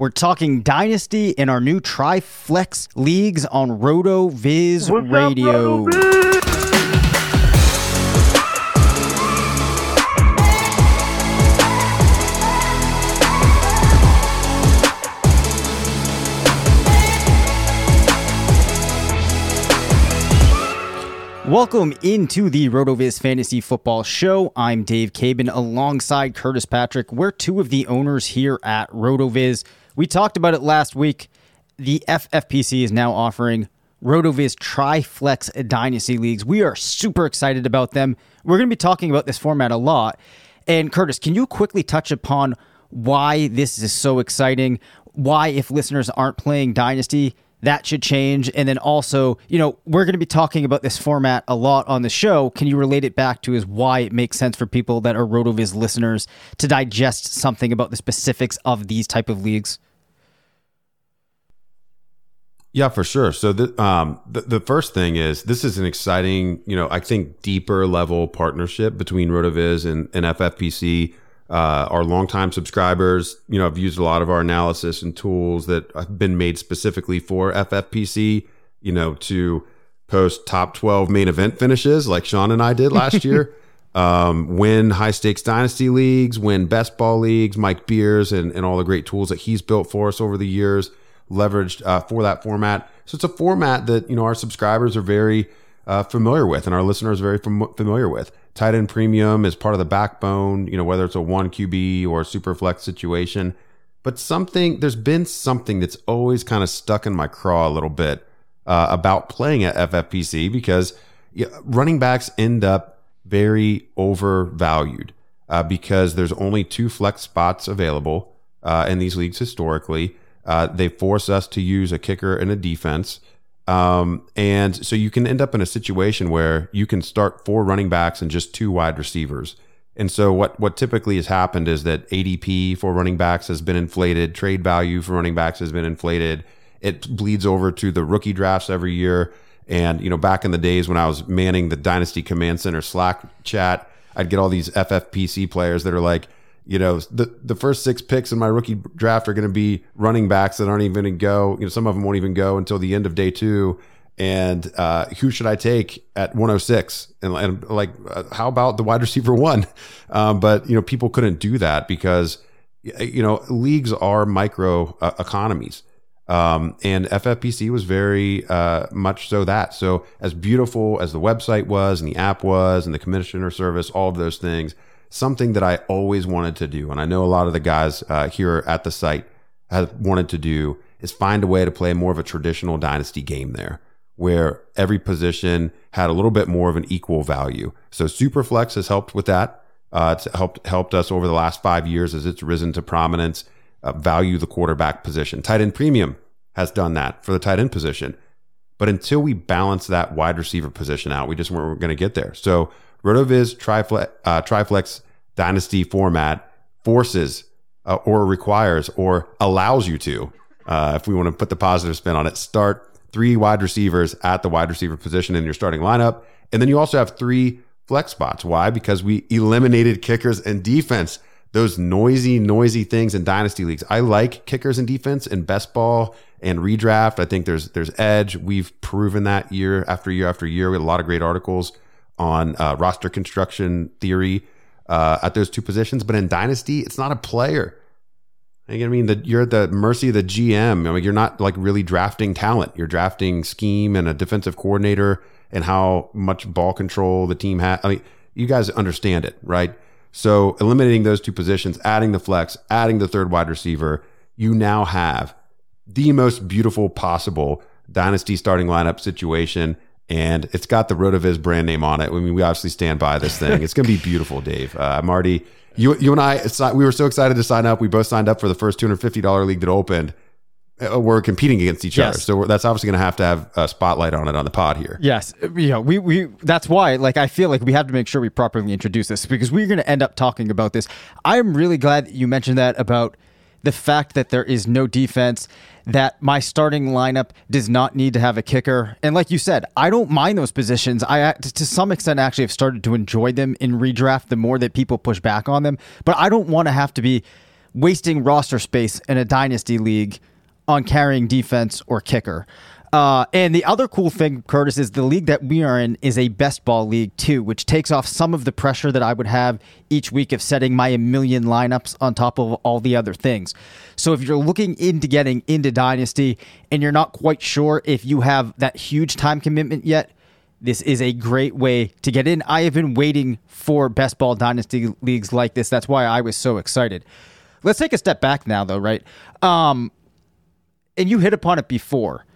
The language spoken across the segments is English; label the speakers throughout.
Speaker 1: We're talking Dynasty in our new Triflex leagues on RotoViz
Speaker 2: What's up,
Speaker 1: Radio.
Speaker 2: RotoViz?
Speaker 1: Welcome into the RotoViz Fantasy Football Show. I'm Dave Caban alongside Curtis Patrick. We're two of the owners here at RotoViz. We talked about it last week. The FFPC is now offering RotoViz Triflex Dynasty Leagues. We are super excited about them. We're going to be talking about this format a lot. And Curtis, can you quickly touch upon why this is so exciting? Why, if listeners aren't playing Dynasty, that should change. And then also, you know, we're going to be talking about this format a lot on the show. Can you relate it back to is why it makes sense for people that are RotoViz listeners to digest something about the specifics of these type of leagues?
Speaker 3: Yeah, for sure. So the um the, the first thing is this is an exciting, you know, I think deeper level partnership between Rotoviz and, and FFPC. Uh, our longtime subscribers, you know, have used a lot of our analysis and tools that have been made specifically for FFPC, you know, to post top 12 main event finishes like Sean and I did last year. Um, win high stakes dynasty leagues, win best ball leagues, Mike Beers and, and all the great tools that he's built for us over the years leveraged uh, for that format. So it's a format that you know our subscribers are very uh, familiar with, and our listeners are very fam- familiar with. Tight end premium is part of the backbone. You know whether it's a one QB or a super flex situation, but something there's been something that's always kind of stuck in my craw a little bit uh, about playing at FFPC because yeah, running backs end up very overvalued uh, because there's only two flex spots available uh, in these leagues historically. Uh, they force us to use a kicker and a defense. Um, and so you can end up in a situation where you can start four running backs and just two wide receivers. And so what what typically has happened is that ADP for running backs has been inflated, trade value for running backs has been inflated. It bleeds over to the rookie drafts every year. And you know, back in the days when I was manning the Dynasty Command Center Slack chat, I'd get all these FFPC players that are like, you know, the the first six picks in my rookie draft are going to be running backs that aren't even going to go. You know, some of them won't even go until the end of day two. And uh, who should I take at 106? And, and like, uh, how about the wide receiver one? Um, but you know, people couldn't do that because you know leagues are micro uh, economies. Um, and FFPC was very uh, much so that. So as beautiful as the website was and the app was and the commissioner service, all of those things, something that I always wanted to do, and I know a lot of the guys uh, here at the site have wanted to do, is find a way to play more of a traditional dynasty game there, where every position had a little bit more of an equal value. So Superflex has helped with that. Uh, it's helped helped us over the last five years as it's risen to prominence. Uh, value the quarterback position. Tight end premium has done that for the tight end position. But until we balance that wide receiver position out, we just weren't going to get there. So RotoViz Triflex, uh, Triflex Dynasty format forces uh, or requires or allows you to, uh, if we want to put the positive spin on it, start three wide receivers at the wide receiver position in your starting lineup. And then you also have three flex spots. Why? Because we eliminated kickers and defense. Those noisy, noisy things in dynasty leagues. I like kickers and defense in best ball and redraft. I think there's there's edge. We've proven that year after year after year. We had a lot of great articles on uh, roster construction theory uh, at those two positions. But in Dynasty, it's not a player. I mean? That you're at the mercy of the GM. I mean, you're not like really drafting talent. You're drafting scheme and a defensive coordinator and how much ball control the team has. I mean, you guys understand it, right? So eliminating those two positions, adding the flex, adding the third wide receiver, you now have the most beautiful possible dynasty starting lineup situation and it's got the Rotoviz brand name on it. I mean, we obviously stand by this thing. It's going to be beautiful, Dave. Uh, I'm already you you and I. We were so excited to sign up. We both signed up for the first two hundred fifty dollar league that opened. Uh, We're competing against each
Speaker 1: Yes.
Speaker 3: other, so we're, that's obviously going to have to have a spotlight on it on the pod here.
Speaker 1: Yes, you know, we we that's why like I feel like we have to make sure we properly introduce this because we're going to end up talking about this. I'm really glad that you mentioned that about the fact that there is no defense, that my starting lineup does not need to have a kicker. And like you said, I don't mind those positions. I to some extent actually have started to enjoy them in redraft the more that people push back on them, but I don't want to have to be wasting roster space in a dynasty league on carrying defense or kicker. Uh, and the other cool thing, Curtis, is the league that we are in is a best ball league too, which takes off some of the pressure that I would have each week of setting my million lineups on top of all the other things. So if you're looking into getting into Dynasty and you're not quite sure if you have that huge time commitment yet, this is a great way to get in. I have been waiting for best ball dynasty leagues like this. That's why I was so excited. Let's take a step back now, though, right? Um, and you hit upon it before.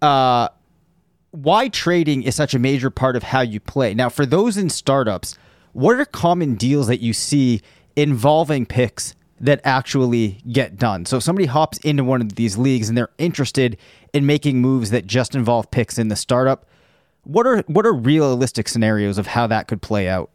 Speaker 1: Uh, why trading is such a major part of how you play. Now, for those in startups, what are common deals that you see involving picks that actually get done? So, if somebody hops into one of these leagues and they're interested in making moves that just involve picks in the startup, what are what are realistic scenarios of how that could play out?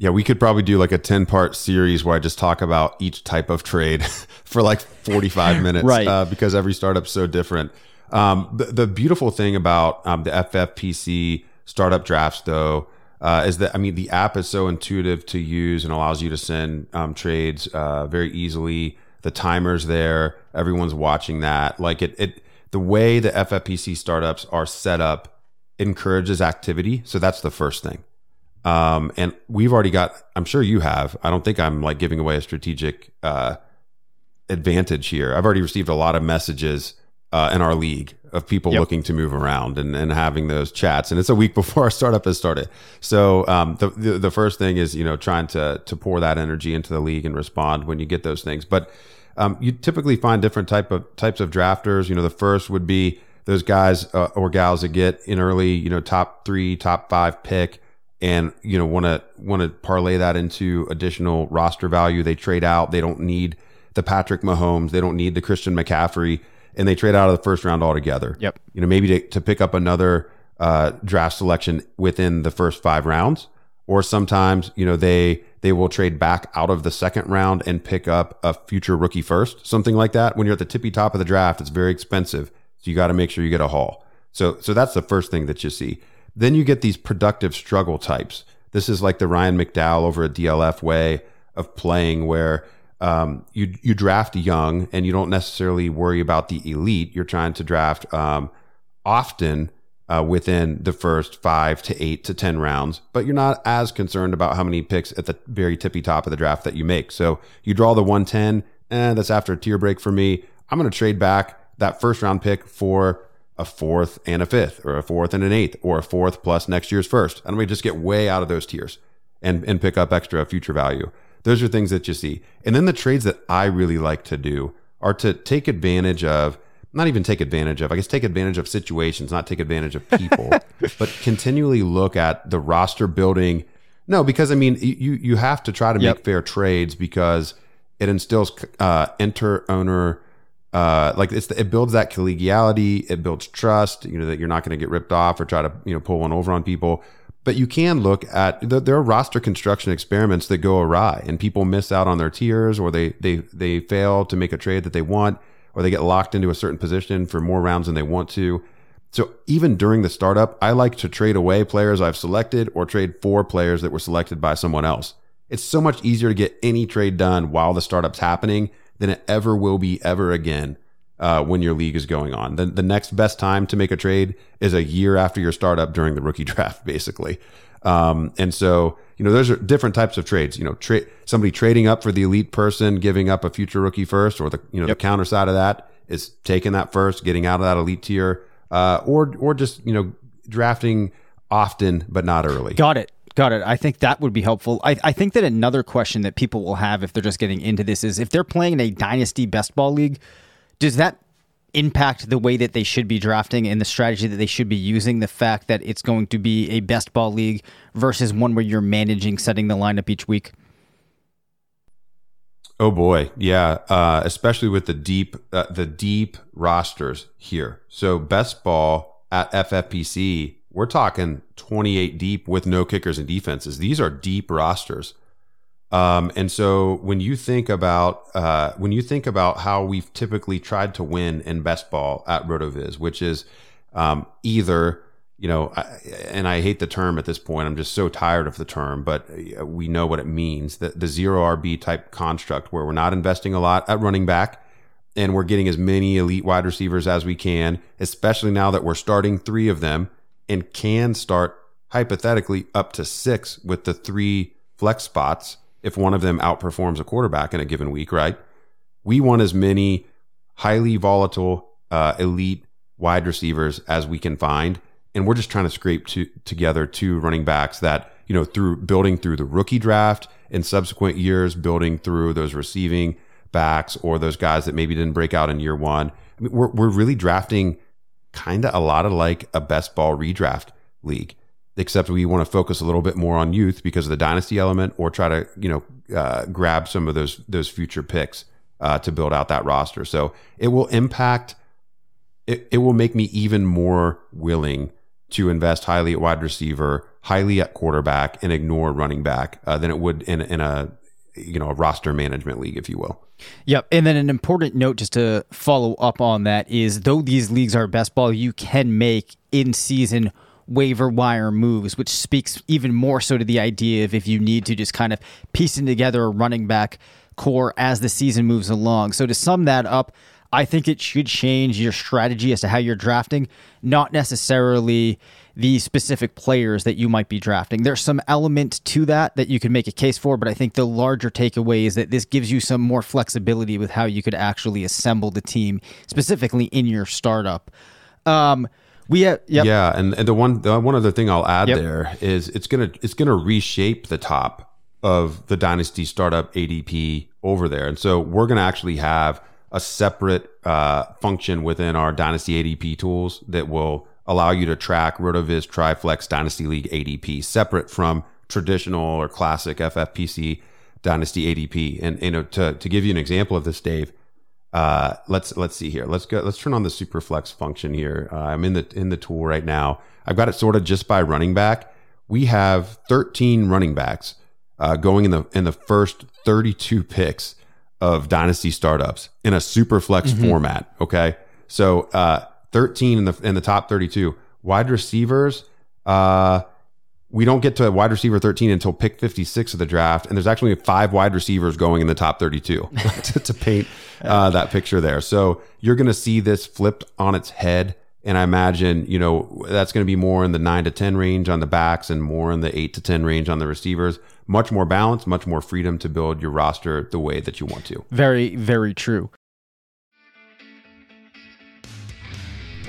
Speaker 3: Yeah, we could probably do like a 10 part series where I just talk about each type of trade for like 45 minutes.
Speaker 1: right.
Speaker 3: Uh, because every startup's so different. Um, the, the beautiful thing about um, the FFPC startup drafts, though, uh, is that, I mean, the app is so intuitive to use and allows you to send um, trades uh, very easily. The timer's there, everyone's watching that. Like it, it, the way the FFPC startups are set up encourages activity. So that's the first thing. Um, and we've already got, I'm sure you have, I don't think I'm like giving away a strategic, uh, advantage here. I've already received a lot of messages, uh, in our league of people
Speaker 1: Yep.
Speaker 3: looking to move around and, and having those chats. And it's a week before our startup has started. So, um, the, the, the first thing is, you know, trying to, to pour that energy into the league and respond when you get those things. But, um, you typically find different type of types of drafters. You know, the first would be those guys uh, or gals that get in early, you know, top three, top five pick, and you know want to want to parlay that into additional roster value. They trade out. They don't need the Patrick Mahomes. They don't need the Christian McCaffrey, and they trade out of the first round altogether.
Speaker 1: Yep.
Speaker 3: You know, maybe to, to pick up another uh, draft selection within the first five rounds, or sometimes you know they they will trade back out of the second round and pick up a future rookie first, something like that. When you're at the tippy top of the draft, it's very expensive, so you got to make sure you get a haul. So so that's the first thing that you see. Then you get these productive struggle types. This is like the Ryan McDowell over a DLF way of playing, where um, you you draft young and you don't necessarily worry about the elite. You're trying to draft um, often uh, within the first five to eight to 10 rounds, but you're not as concerned about how many picks at the very tippy top of the draft that you make. So you draw the 110, and that's after a tier break for me. I'm going to trade back that first round pick for a fourth and a fifth, or a fourth and an eighth, or a fourth plus next year's first. And we just get way out of those tiers and, and pick up extra future value. Those are things that you see. And then the trades that I really like to do are to take advantage of not even take advantage of, I guess take advantage of situations, not take advantage of people, but continually look at the roster building. No, because I mean, you you have to try to
Speaker 1: Yep.
Speaker 3: make fair trades because it instills uh, enter owner. Uh, like it's it builds that collegiality, it builds trust. You know that you're not going to get ripped off or try to you know pull one over on people. But you can look at there there are roster construction experiments that go awry, and people miss out on their tiers, or they they they fail to make a trade that they want, or they get locked into a certain position for more rounds than they want to. So even during the startup, I like to trade away players I've selected or trade for players that were selected by someone else. It's so much easier to get any trade done while the startup's happening than it ever will be ever again uh, when your league is going on. The, the next best time to make a trade is a year after your startup during the rookie draft, basically. Um, and so, you know, those are different types of trades. You know, tra- somebody trading up for the elite person, giving up a future rookie first, or the you know the counter side of that is taking that first, getting out of that elite tier, uh, or or just you know drafting often but not early.
Speaker 1: Got it. Got it. I think that would be helpful. I, I think that another question that people will have if they're just getting into this is if they're playing in a dynasty best ball league, does that impact the way that they should be drafting and the strategy that they should be using? The fact that it's going to be a best ball league versus one where you're managing setting the lineup each week?
Speaker 3: Oh boy, yeah. Uh, especially with the deep, uh, the deep rosters here. So best ball at FFPC, we're talking 28 deep with no kickers and defenses. These are deep rosters. Um, and so when you think about uh, when you think about how we've typically tried to win in best ball at Rotoviz, which is um, either you know, I, and I hate the term at this point. I'm just so tired of the term, but uh, we know what it means. The, the zero RB type construct where we're not investing a lot at running back and we're getting as many elite wide receivers as we can, especially now that we're starting three of them and can start hypothetically up to six with the three flex spots if one of them outperforms a quarterback in a given week, right? We want as many highly volatile, uh, elite wide receivers as we can find. And we're just trying to scrape to, together two running backs that, you know, through building through the rookie draft in subsequent years, building through those receiving backs or those guys that maybe didn't break out in year one. I mean, we're, we're really drafting kind of a lot of like a best ball redraft league, except we want to focus a little bit more on youth because of the dynasty element or try to, you know, uh, grab some of those, those future picks uh, to build out that roster. So it will impact, it, it will make me even more willing to invest highly at wide receiver, highly at quarterback, and ignore running back uh, than it would in, in a you know a roster management league, if you will.
Speaker 1: Yep. And then an important note just to follow up on that is though these leagues are best ball, you can make in season waiver wire moves, which speaks even more so to the idea of if you need to just kind of piecing together a running back core as the season moves along. So to sum that up, I think it should change your strategy as to how you're drafting, not necessarily the specific players that you might be drafting. There's some element to that that you could make a case for, but I think the larger takeaway is that this gives you some more flexibility with how you could actually assemble the team, specifically in your startup. Um, we have, yep.
Speaker 3: yeah, and, and the one the one other thing I'll add yep. there is it's gonna it's gonna reshape the top of the dynasty startup ADP over there, and so we're gonna actually have a separate uh, function within our Dynasty ADP tools that will allow you to track RotoViz Triflex Dynasty League ADP separate from traditional or classic FFPC Dynasty ADP. And you know, to to give you an example of this, Dave, uh, let's let's see here. Let's go. Let's turn on the Superflex function here. Uh, I'm in the in the tool right now. I've got it sorted just by running back. We have 13 running backs uh, going in the in the first 32 picks of dynasty startups in a super flex mm-hmm. format. Okay. So, uh, 13 in the, in the top 32 wide receivers. Uh, we don't get to wide receiver 13 until pick 56 of the draft. And there's actually five wide receivers going in the top 32 to, to, paint uh, that picture there. So you're going to see this flipped on its head. And I imagine, you know, that's going to be more in the nine to 10 range on the backs and more in the eight to 10 range on the receivers much more balance, much more freedom to build your roster the way that you want to.
Speaker 1: Very, very true.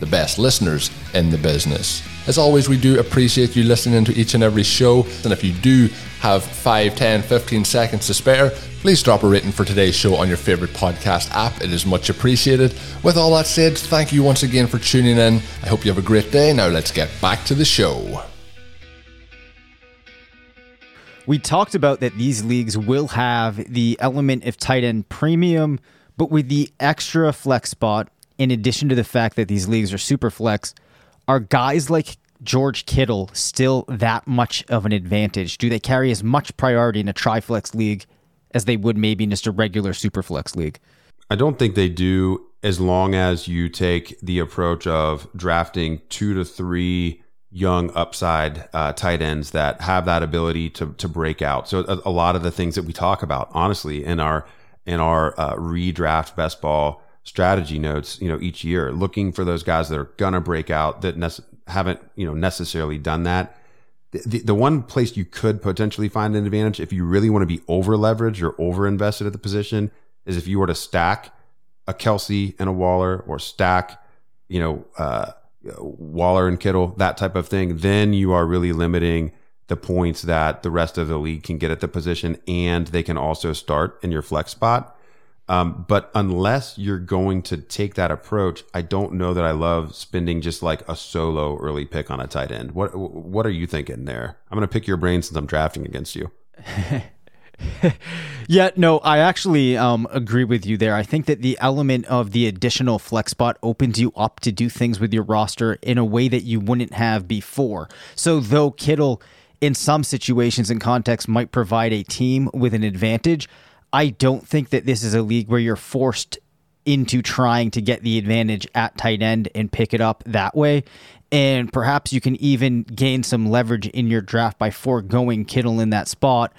Speaker 2: the best listeners in the business. As always, we do appreciate you listening to each and every show. And if you do have 5, 10, 15 seconds to spare, please drop a rating for today's show on your favorite podcast app. It is much appreciated. With all that said, thank you once again for tuning in. I hope you have a great day. Now let's get back to the show.
Speaker 1: We talked about that these leagues will have the element of tight end premium, but with the extra flex spot, in addition to the fact that these leagues are super flex, are guys like George Kittle still that much of an advantage? Do they carry as much priority in a triflex league as they would maybe in just a regular superflex league?
Speaker 3: I don't think they do as long as you take the approach of drafting two to three young upside uh, tight ends that have that ability to to break out. So a, a, lot of the things that we talk about, honestly, in our in our uh, redraft best ball strategy notes, you know, each year, looking for those guys that are gonna break out that haven't, you know, necessarily done that. The, the, the one place you could potentially find an advantage if you really want to be over leveraged or over invested at the position is if you were to stack a Kelce and a Waller or stack, you know, uh, Waller and Kittle, that type of thing, then you are really limiting the points that the rest of the league can get at the position and they can also start in your flex spot. Um, but unless you're going to take that approach, I don't know that I love spending just like a solo early pick on a tight end. What what are you thinking there? I'm going to pick your brain since I'm drafting against you.
Speaker 1: yeah, no, I actually um, agree with you there. I think that the element of the additional flex spot opens you up to do things with your roster in a way that you wouldn't have before. So, though Kittle, in some situations and contexts, might provide a team with an advantage, I don't think that this is a league where you're forced into trying to get the advantage at tight end and pick it up that way. And perhaps you can even gain some leverage in your draft by foregoing Kittle in that spot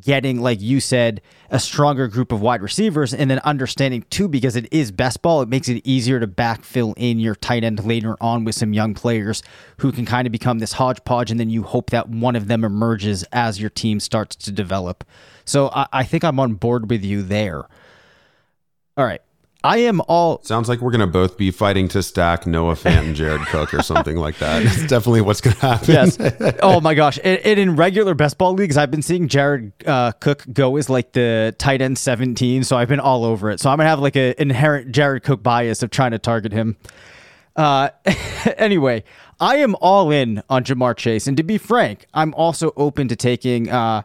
Speaker 1: getting, like you said, a stronger group of wide receivers, and then understanding too, because it is best ball, it makes it easier to backfill in your tight end later on with some young players who can kind of become this hodgepodge, and then you hope that one of them emerges as your team starts to develop. So I, I think I'm on board with you there. All right. I am all.
Speaker 3: Sounds like we're going to both be fighting to stack Noah Fant and Jared Cook or something like that. It's definitely what's going to happen.
Speaker 1: Yes. Oh my gosh. And, and, in regular best ball leagues, I've been seeing Jared uh, Cook go as like the tight end 17. So I've been all over it. So I'm going to have like an inherent Jared Cook bias of trying to target him. Uh, anyway, I am all in on Ja'Marr Chase. And to be frank, I'm also open to taking uh,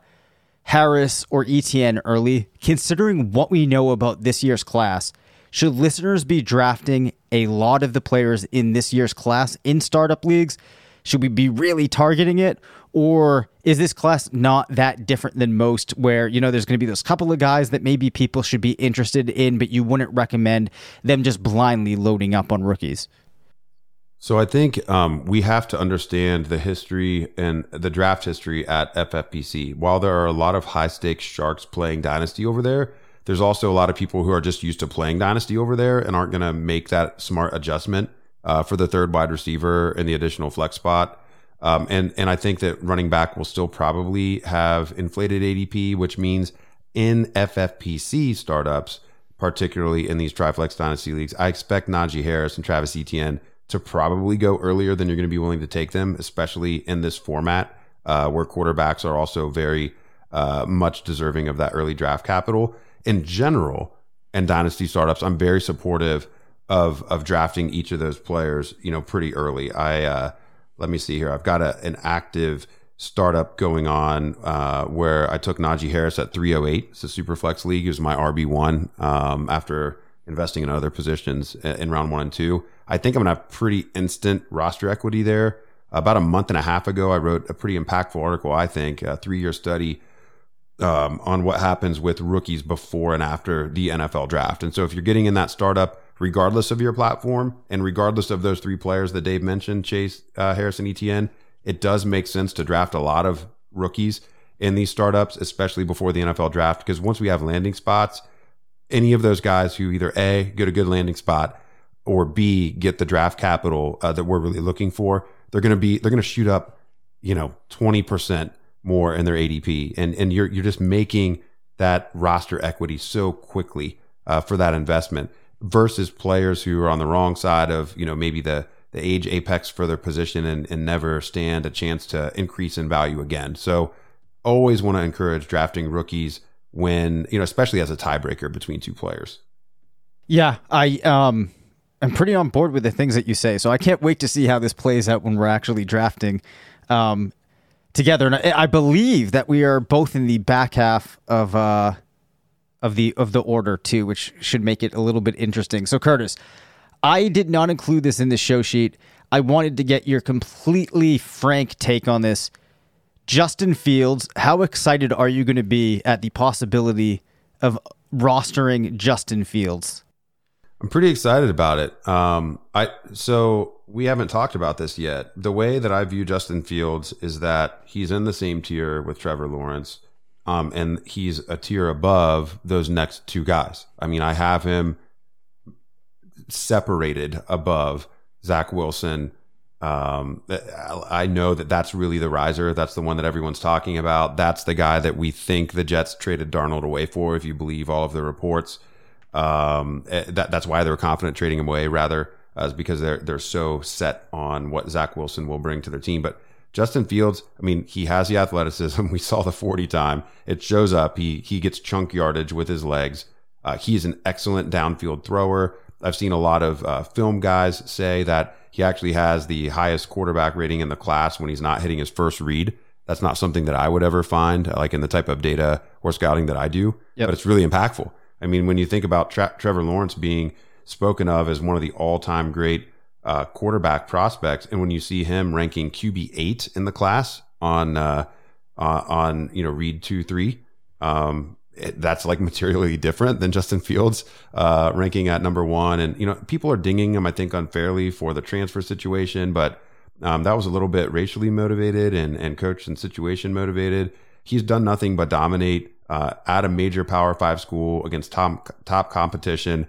Speaker 1: Harris or Etienne early, considering what we know about this year's class should listeners be drafting a lot of the players in this year's class in startup leagues? Should we be really targeting it? Or is this class not that different than most where, you know, there's going to be those couple of guys that maybe people should be interested in, but you wouldn't recommend them just blindly loading up on rookies?
Speaker 3: So I think um, we have to understand the history and the draft history at FFPC. While there are a lot of high stakes sharks playing Dynasty over there, there's also a lot of people who are just used to playing Dynasty over there and aren't going to make that smart adjustment uh, for the third wide receiver and the additional flex spot. Um, and and I think that running back will still probably have inflated ADP, which means in FFPC startups, particularly in these Triflex Dynasty leagues, I expect Najee Harris and Travis Etienne to probably go earlier than you're going to be willing to take them, especially in this format uh, where quarterbacks are also very uh, much deserving of that early draft capital in general and dynasty startups, I'm very supportive of of drafting each of those players, you know, pretty early. I uh, let me see here. I've got a, an active startup going on uh, where I took Najee Harris at 308. It's a super flex league. It was my RB one um, after investing in other positions in round one and two. I think I'm gonna have pretty instant roster equity there. About a month and a half ago, I wrote a pretty impactful article. I think a three year study um, on what happens with rookies before and after the NFL draft. And so if you're getting in that startup, regardless of your platform and regardless of those three players that Dave mentioned, Chase, uh, Harrison, Etienne, it does make sense to draft a lot of rookies in these startups, especially before the NFL draft, because once we have landing spots, any of those guys who either A, get a good landing spot, or B, get the draft capital uh, that we're really looking for, they're going to be, they're going to shoot up, you know, 20% more in their ADP, and and you're you're just making that roster equity so quickly uh, for that investment versus players who are on the wrong side of you know maybe the the age apex for their position and, and never stand a chance to increase in value again. So always want to encourage drafting rookies when you know especially as a tiebreaker between two players.
Speaker 1: Yeah, I um I'm pretty on board with the things that you say. So I can't wait to see how this plays out when we're actually drafting. Um, together, and I, I, believe that we are both in the back half of uh, of the of the order too, which should make it a little bit interesting. So, Curtis, I did not include this in the show sheet. I wanted to get your completely frank take on this. Justin Fields, how excited are you going to be at the possibility of rostering Justin Fields?
Speaker 3: I'm pretty excited about it. Um, I so we haven't talked about this yet. The way that I view Justin Fields is that he's in the same tier with Trevor Lawrence, um, and he's a tier above those next two guys. I mean, I have him separated above Zach Wilson. Um, I know that that's really the riser. That's the one that everyone's talking about. That's the guy that we think the Jets traded Darnold away for, if you believe all of the reports. Um, eh, that that's why they were confident trading him away rather uh, is because they're they're so set on what Zach Wilson will bring to their team. But Justin Fields, I mean, he has the athleticism. We saw the 40 time. It shows up. He he gets chunk yardage with his legs. Uh, he is an excellent downfield thrower. I've seen a lot of uh, film guys say that he actually has the highest quarterback rating in the class when he's not hitting his first read. That's not something that I would ever find, like in the type of data or scouting that I do.
Speaker 1: Yep.
Speaker 3: But it's really impactful. I mean, when you think about Tra- Trevor Lawrence being spoken of as one of the all-time great uh, quarterback prospects, and when you see him ranking QB eight in the class on uh, uh, on you know read two three, um, it, that's like materially different than Justin Fields uh, ranking at number one. And you know, people are dinging him, I think, unfairly for the transfer situation, but um, that was a little bit racially motivated and and coach and situation motivated. He's done nothing but dominate uh, at a major Power Five school against top top competition.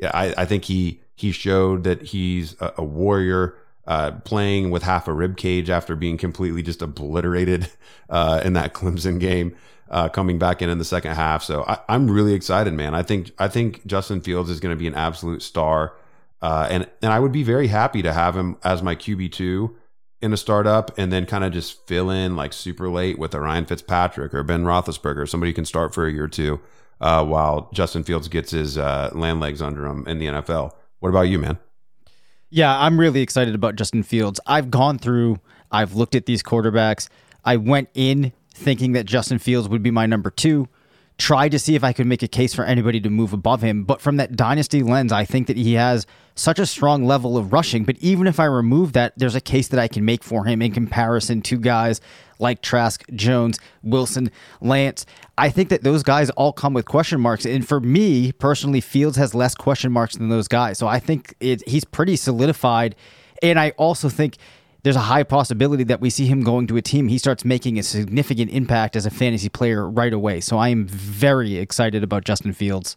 Speaker 3: Yeah, I, I think he he showed that he's a, a warrior. Uh, playing with half a rib cage after being completely just obliterated uh, in that Clemson game, uh, coming back in in the second half. So I, am really excited, man. I think I think Justin Fields is going to be an absolute star, uh, and and I would be very happy to have him as my QB two in a startup, and then kind of just fill in like super late with a Ryan Fitzpatrick or Ben Roethlisberger, somebody who can start for a year or two, uh, while Justin Fields gets his uh, land legs under him in the NFL. What about you, man?
Speaker 1: Yeah, I'm really excited about Justin Fields. I've gone through, I've looked at these quarterbacks. I went in thinking that Justin Fields would be my number two. Tried to see if I could make a case for anybody to move above him. But from that dynasty lens, I think that he has such a strong level of rushing. But even if I remove that, there's a case that I can make for him in comparison to guys like Trask, Jones, Wilson, Lance. I think that those guys all come with question marks. And for me personally, Fields has less question marks than those guys. So I think it, he's pretty solidified. And I also think there's a high possibility that we see him going to a team. He starts making a significant impact as a fantasy player right away. So I am very excited about Justin Fields.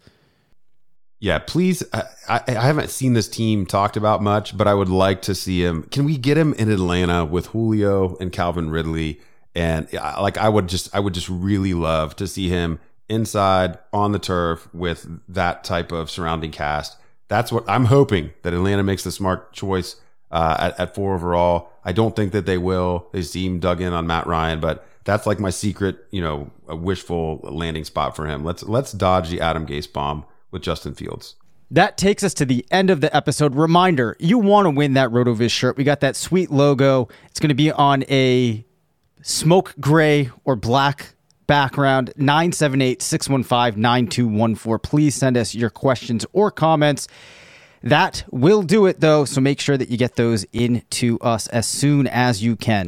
Speaker 3: Yeah, please. I, I, haven't seen this team talked about much, but I would like to see him. Can we get him in Atlanta with Julio and Calvin Ridley? And like, I would just, I would just really love to see him inside on the turf with that type of surrounding cast. That's what I'm hoping that Atlanta makes the smart choice uh, at, at four overall. I don't think that they will. They seem dug in on Matt Ryan, but that's like my secret, you know, wishful landing spot for him. Let's let's dodge the Adam Gase bomb with Justin Fields.
Speaker 1: That takes us to the end of the episode. Reminder, you want to win that RotoViz shirt. We got that sweet logo. It's going to be on a smoke gray or black background 978-615-9214 please send us your questions or comments that will do it, though, so make sure that you get those in to us as soon as you can.